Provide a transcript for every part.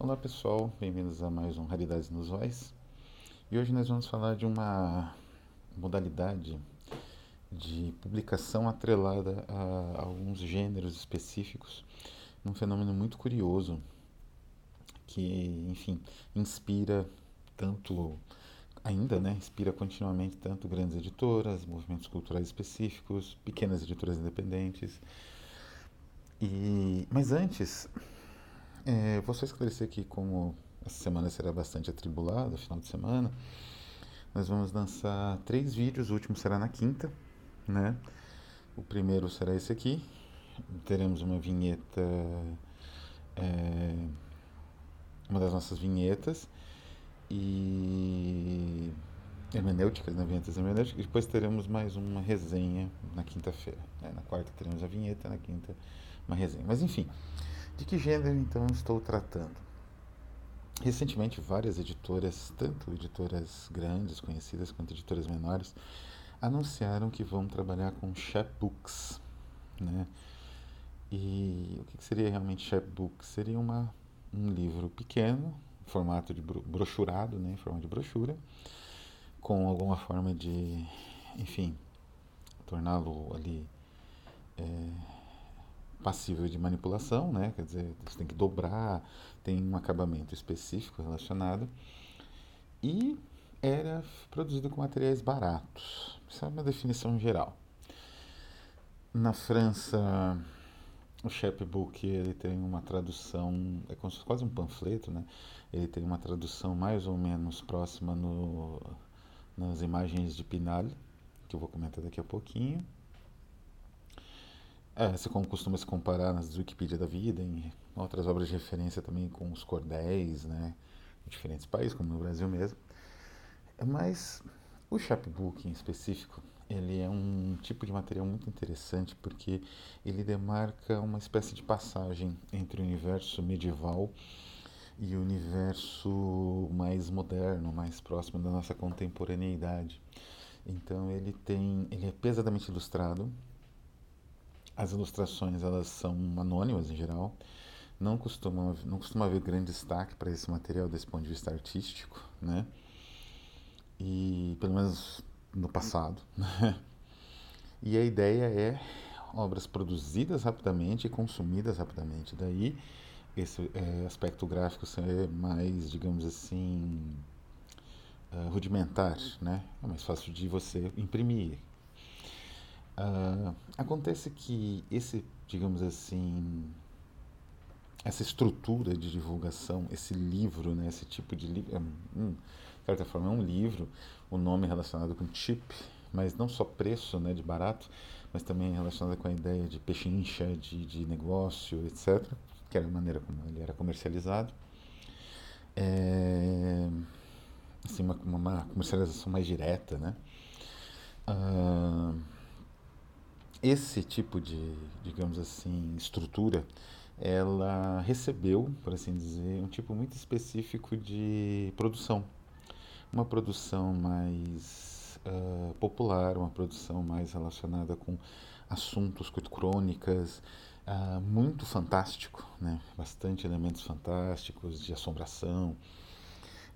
Olá pessoal, bem-vindos a mais um Raridades nos Voz. E hoje nós vamos falar de uma modalidade de publicação atrelada a alguns gêneros específicos, num fenômeno muito curioso que, enfim, inspira tanto ainda, né, inspira continuamente tanto grandes editoras, movimentos culturais específicos, pequenas editoras independentes. E mas antes é, vou só esclarecer aqui como essa semana será bastante atribulada, final de semana. Nós vamos lançar três vídeos, o último será na quinta, né? O primeiro será esse aqui. Teremos uma vinheta, é, uma das nossas vinhetas e hermenêuticas, né? Vinhetas hermenêuticas. E depois teremos mais uma resenha na quinta-feira. Né? Na quarta teremos a vinheta, na quinta uma resenha. Mas enfim. De que gênero então estou tratando? Recentemente, várias editoras, tanto editoras grandes, conhecidas, quanto editoras menores, anunciaram que vão trabalhar com chapbooks, né? E o que seria realmente chapbook? Seria uma, um livro pequeno, formato de brochurado, né? Em forma de brochura, com alguma forma de, enfim, torná-lo ali passível de manipulação, né? Quer dizer, você tem que dobrar, tem um acabamento específico relacionado. E era produzido com materiais baratos. Essa é uma definição geral. Na França, o chapbook ele tem uma tradução, é quase um panfleto, né? Ele tem uma tradução mais ou menos próxima no, nas imagens de Pinal, que eu vou comentar daqui a pouquinho. É, como costuma se comparar nas Wikipedia da vida, em outras obras de referência também com os cordéis, né, em diferentes países, como no Brasil mesmo. Mas o chapbook em específico, ele é um tipo de material muito interessante porque ele demarca uma espécie de passagem entre o universo medieval e o universo mais moderno, mais próximo da nossa contemporaneidade. Então ele tem, ele é pesadamente ilustrado, as ilustrações elas são anônimas em geral, não costuma, não costuma haver grande destaque para esse material desse ponto de vista artístico, né? E pelo menos no passado, né? E a ideia é obras produzidas rapidamente e consumidas rapidamente. Daí esse é, aspecto gráfico ser mais, digamos assim, uh, rudimentar, né? É mais fácil de você imprimir, Uh, acontece que esse, digamos assim, essa estrutura de divulgação, esse livro, né, esse tipo de livro, é, hum, de certa forma é um livro, o nome é relacionado com chip, mas não só preço né, de barato, mas também relacionado com a ideia de pechincha, de, de negócio, etc., que era a maneira como ele era comercializado. É, assim, uma, uma comercialização mais direta, né? Uh, esse tipo de, digamos assim, estrutura, ela recebeu, por assim dizer, um tipo muito específico de produção. Uma produção mais uh, popular, uma produção mais relacionada com assuntos, com crônicas, uh, muito fantástico, né? bastante elementos fantásticos, de assombração.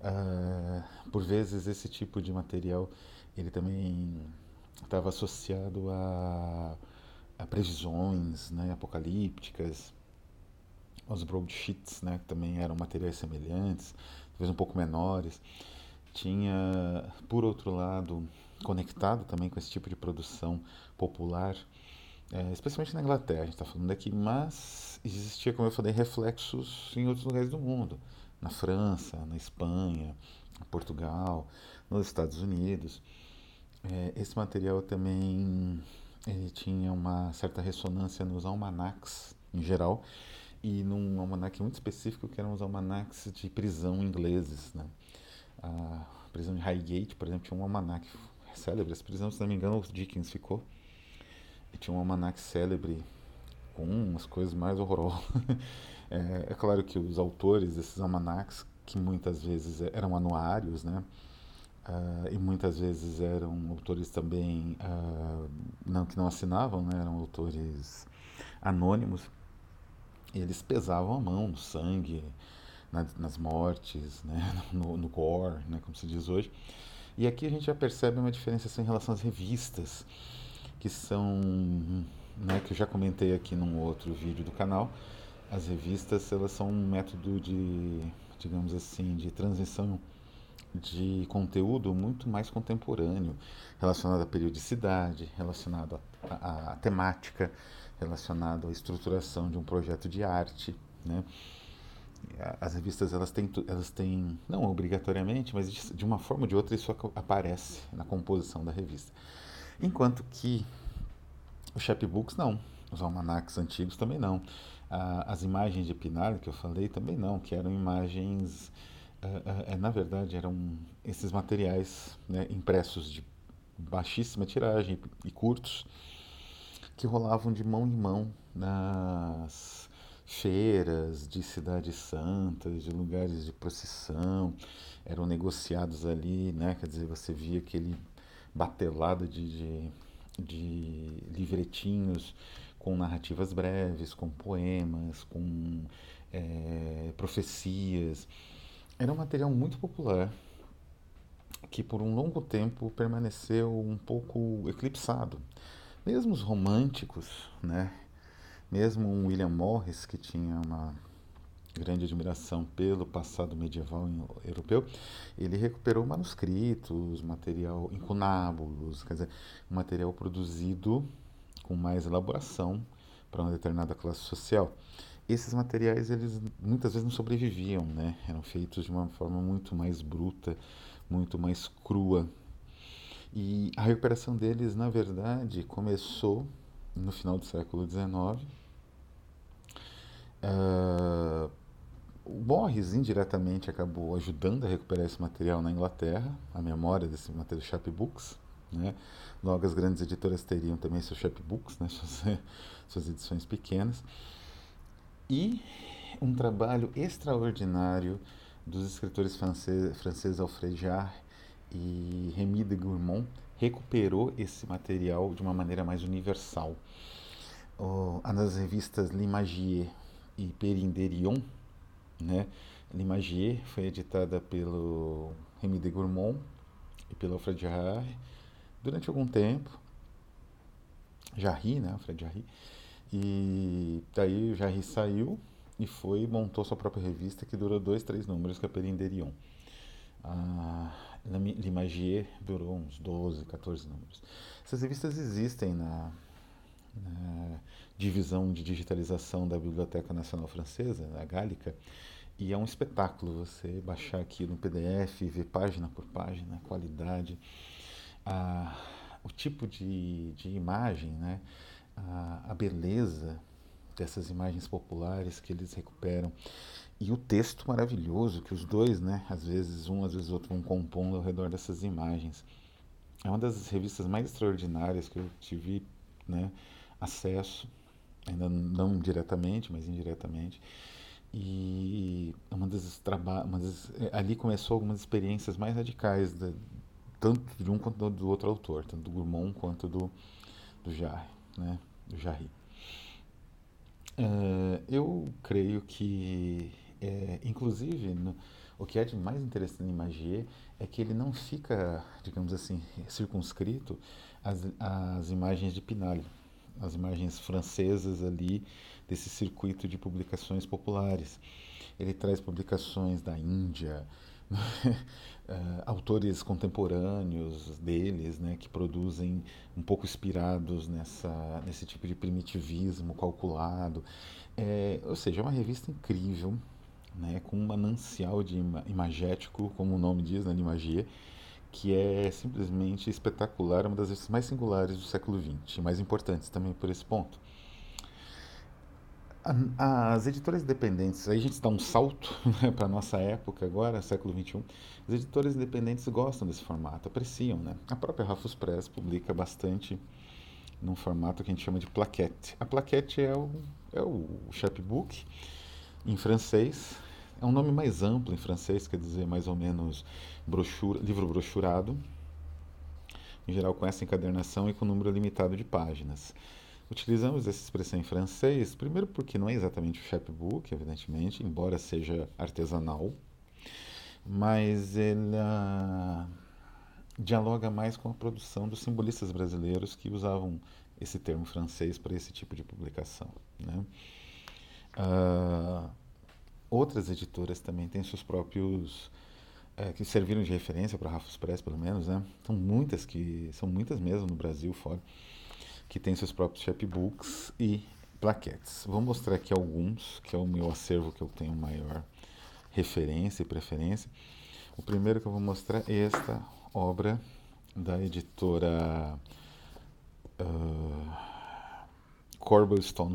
Uh, por vezes esse tipo de material ele também estava associado a, a, previsões né, apocalípticas, os broadsheets, né, que também eram materiais semelhantes, talvez um pouco menores. Tinha, por outro lado, conectado também com esse tipo de produção popular, é, especialmente na Inglaterra, a gente está falando aqui, mas existia, como eu falei, reflexos em outros lugares do mundo, na França, na Espanha, Portugal, nos Estados Unidos. É, esse material também ele tinha uma certa ressonância nos almanacs em geral e num almanac muito específico que eram os almanacs de prisão ingleses. Né? A prisão de Highgate, por exemplo, tinha um almanac célebre. Essa prisão, se não me engano, o Dickens ficou. E tinha um almanac célebre com umas coisas mais horrorosas. é, é claro que os autores desses almanacs, que muitas vezes eram anuários, né? Uh, e muitas vezes eram autores também uh, não que não assinavam, né, eram autores anônimos. E eles pesavam a mão no sangue, na, nas mortes, né, no, no gore, né, como se diz hoje. E aqui a gente já percebe uma diferenciação em relação às revistas, que são, né, que eu já comentei aqui num outro vídeo do canal. As revistas, elas são um método de, digamos assim, de transição de conteúdo muito mais contemporâneo, relacionado à periodicidade, relacionado à, temática, relacionado à estruturação de um projeto de arte, né? As revistas elas têm, elas têm, não obrigatoriamente, mas de, uma forma ou de outra isso aparece na composição da revista. Enquanto que os chapbooks não, os almanacs antigos também não. as imagens de Pinard que eu falei também não, que eram imagens é, na verdade, eram esses materiais né, impressos de baixíssima tiragem e curtos que rolavam de mão em mão nas feiras de cidades santas, de lugares de procissão, eram negociados ali, né? Quer dizer, você via aquele batelado de, de, de livretinhos com narrativas breves, com poemas, com é, profecias era um material muito popular que por um longo tempo permaneceu um pouco eclipsado. Mesmo os românticos, né? mesmo um William Morris, que tinha uma grande admiração pelo passado medieval europeu, ele recuperou manuscritos, material incunábulos, quer dizer, material produzido com mais elaboração para uma determinada classe social esses materiais eles muitas vezes não sobreviviam, né? Eram feitos de uma forma muito mais bruta, muito mais crua. E a recuperação deles, na verdade, começou no final do século XIX. Uh, o Morris indiretamente acabou ajudando a recuperar esse material na Inglaterra, a memória desse material chapbooks. Né? Logo, as grandes editoras teriam também seus chapbooks, né? suas, suas edições pequenas e um trabalho extraordinário dos escritores franceses, franceses Alfred Jarre e Rémy de Gourmont recuperou esse material de uma maneira mais universal. Oh, nas revistas L'Imagier e Perinderion, né? L'Imagier foi editada pelo Rémy de Gourmont e pelo Alfred Jarre durante algum tempo. Jarry, né? Alfred Jarry. E daí o Jarry saiu e foi montou sua própria revista que durou dois, três números, que é Perinderion. A L'Imagier durou uns 12, 14 números. Essas revistas existem na, na divisão de digitalização da Biblioteca Nacional Francesa, a Gálica, e é um espetáculo você baixar aquilo no PDF, ver página por página, qualidade, a, o tipo de, de imagem, né? A, a beleza dessas imagens populares que eles recuperam e o texto maravilhoso que os dois, né, às vezes um, às vezes outro, vão compondo ao redor dessas imagens. É uma das revistas mais extraordinárias que eu tive né, acesso, ainda não diretamente, mas indiretamente. E uma das, uma das ali começou algumas experiências mais radicais, da, tanto de um quanto do outro autor, tanto do Gourmand quanto do, do Jarre né, do Jarry. Uh, eu creio que, é, inclusive, no, o que é de mais interessante em Magie é que ele não fica, digamos assim, circunscrito às, às imagens de Pinal, as imagens francesas ali desse circuito de publicações populares. Ele traz publicações da Índia, autores contemporâneos deles, né, que produzem um pouco inspirados nessa, nesse tipo de primitivismo calculado. É, ou seja, é uma revista incrível, né, com um manancial de imagético, como o nome diz, né, imagia, que é simplesmente espetacular, uma das revistas mais singulares do século XX, mais importantes também por esse ponto. As editoras independentes, aí a gente dá um salto né, para a nossa época agora, século XXI. As editoras independentes gostam desse formato, apreciam. Né? A própria Rafus Press publica bastante num formato que a gente chama de plaquette. A plaquette é o, é o chapbook em francês. É um nome mais amplo em francês, quer dizer mais ou menos brochura, livro brochurado. Em geral com essa encadernação e com número limitado de páginas. Utilizamos essa expressão em francês, primeiro porque não é exatamente o chapbook, evidentemente, embora seja artesanal, mas ele uh, dialoga mais com a produção dos simbolistas brasileiros que usavam esse termo francês para esse tipo de publicação. Né? Uh, outras editoras também têm seus próprios é, que serviram de referência para Rafus Press, pelo menos, né? São muitas que são muitas mesmo no Brasil fora que têm seus próprios chapbooks e plaquetes. Vou mostrar aqui alguns, que é o meu acervo que eu tenho maior referência e preferência. O primeiro que eu vou mostrar é esta obra da editora uh,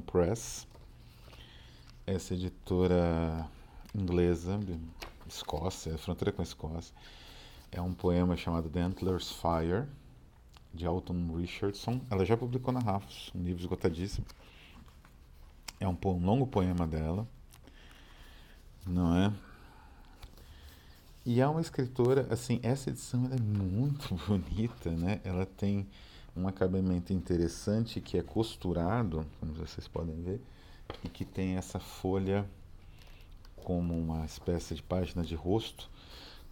Press. Essa editora inglesa, Escócia, fronteira com a Escócia. É um poema chamado The Antlers Fire, de Alton Richardson. Ela já publicou na Rafos, um livro esgotadíssimo. É um, um longo poema dela, não é? E é uma escritora, assim, essa edição é muito bonita, né? Ela tem um acabamento interessante que é costurado, como vocês podem ver, e que tem essa folha como uma espécie de página de rosto,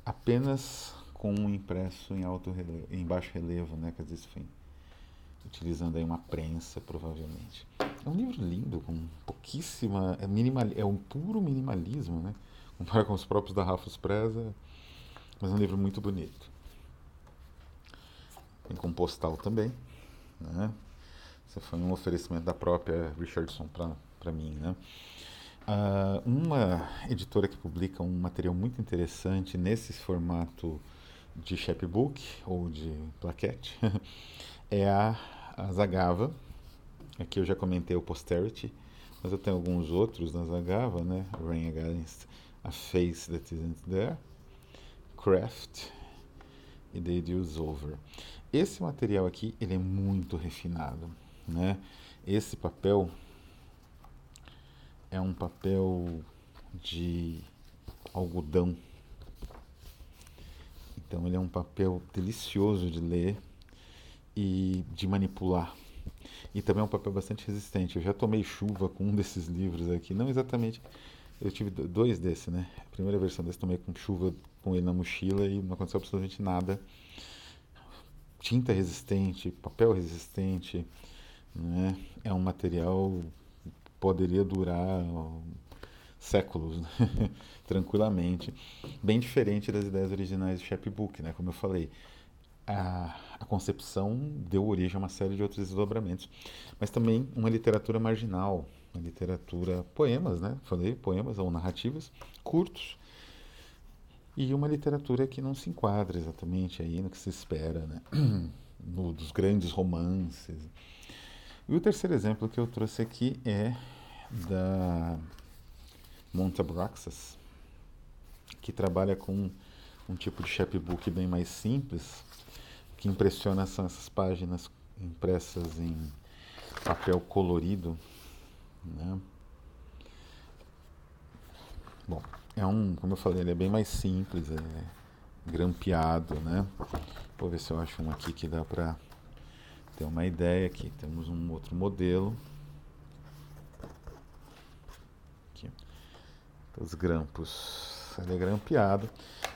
apenas com um impresso em alto relevo, em baixo relevo, né? Quer dizer, enfim, utilizando aí uma prensa, provavelmente. É um livro lindo, com pouquíssima, é, minimal, é um puro minimalismo, né? Comparado com os próprios da Preza, mas é um livro muito bonito. Tem com postal também, né? Esse foi um oferecimento da própria Richardson para mim, né? Uh, uma editora que publica um material muito interessante nesse formato de chapbook ou de plaquete é a, a Zagava. Aqui eu já comentei o Posterity, mas eu tenho alguns outros na Zagava, né? Rain Against a Face That Isn't There, Craft e The Ideals Over. Esse material aqui ele é muito refinado, né? Esse papel é um papel de algodão. Então ele é um papel delicioso de ler e de manipular. E também é um papel bastante resistente. Eu já tomei chuva com um desses livros aqui, não exatamente. Eu tive dois desses, né? A primeira versão desse tomei com chuva com ele na mochila e não aconteceu absolutamente nada. Tinta resistente, papel resistente, né? É um material poderia durar séculos, né? tranquilamente. Bem diferente das ideias originais de chapbook, né? Como eu falei, a, a, concepção deu origem a uma série de outros desdobramentos, mas também uma literatura marginal, uma literatura poemas, né? Falei poemas ou narrativas curtos e uma literatura que não se enquadra exatamente aí no que se espera, né? No, dos grandes romances. E o terceiro exemplo que eu trouxe aqui é da Montabraxas, que trabalha com um tipo de chapbook bem mais simples. Que impressiona são essas páginas impressas em papel colorido. Né? Bom, é um, como eu falei, ele é bem mais simples, é grampeado, né? Vou ver se eu acho um aqui que dá para ter uma ideia aqui. Temos um outro modelo. Aqui. Os grampos. Ele é grampeado,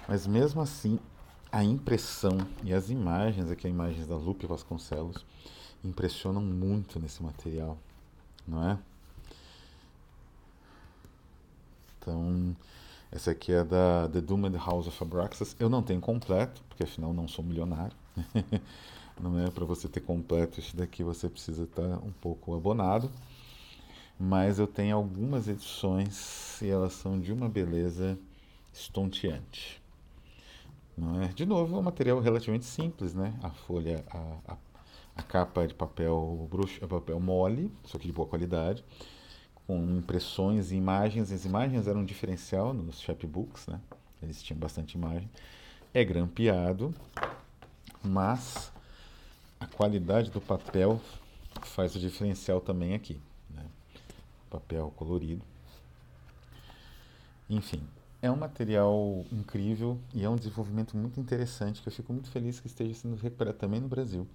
mas mesmo assim a impressão e as imagens, aqui as imagens da Lupe Vasconcelos, impressionam muito nesse material, não é? Então, essa aqui é da The Doomed House of Abraxas. Eu não tenho completo, porque afinal não sou milionário. não é para você ter completo isso daqui, você precisa estar tá um pouco abonado. Mas eu tenho algumas edições e elas são de uma beleza estonteante. Não é? De novo, é um material relativamente simples, né? A folha, a, a, a capa de papel bruxo, é papel mole, só que de boa qualidade, com impressões e imagens. As imagens eram um diferencial nos chapbooks, né? Eles tinham bastante imagem. É grampeado, mas a qualidade do papel faz o diferencial também aqui. Papel colorido. Enfim, é um material incrível e é um desenvolvimento muito interessante que eu fico muito feliz que esteja sendo recuperado também no Brasil,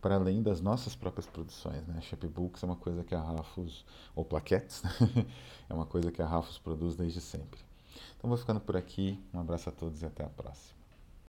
para além das nossas próprias produções. Né? Chapbooks é uma coisa que a Rafos, ou plaquetes, é uma coisa que a Rafos produz desde sempre. Então vou ficando por aqui, um abraço a todos e até a próxima.